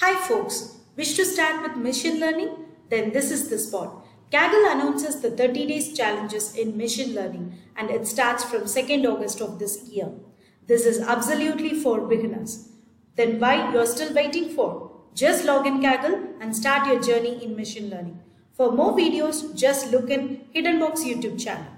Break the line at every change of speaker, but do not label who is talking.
Hi folks, wish to start with machine learning? Then this is the spot. Kaggle announces the 30 days challenges in machine learning and it starts from 2nd August of this year. This is absolutely for beginners. Then why you're still waiting for? Just log in Kaggle and start your journey in machine learning. For more videos, just look in Hidden Box YouTube channel.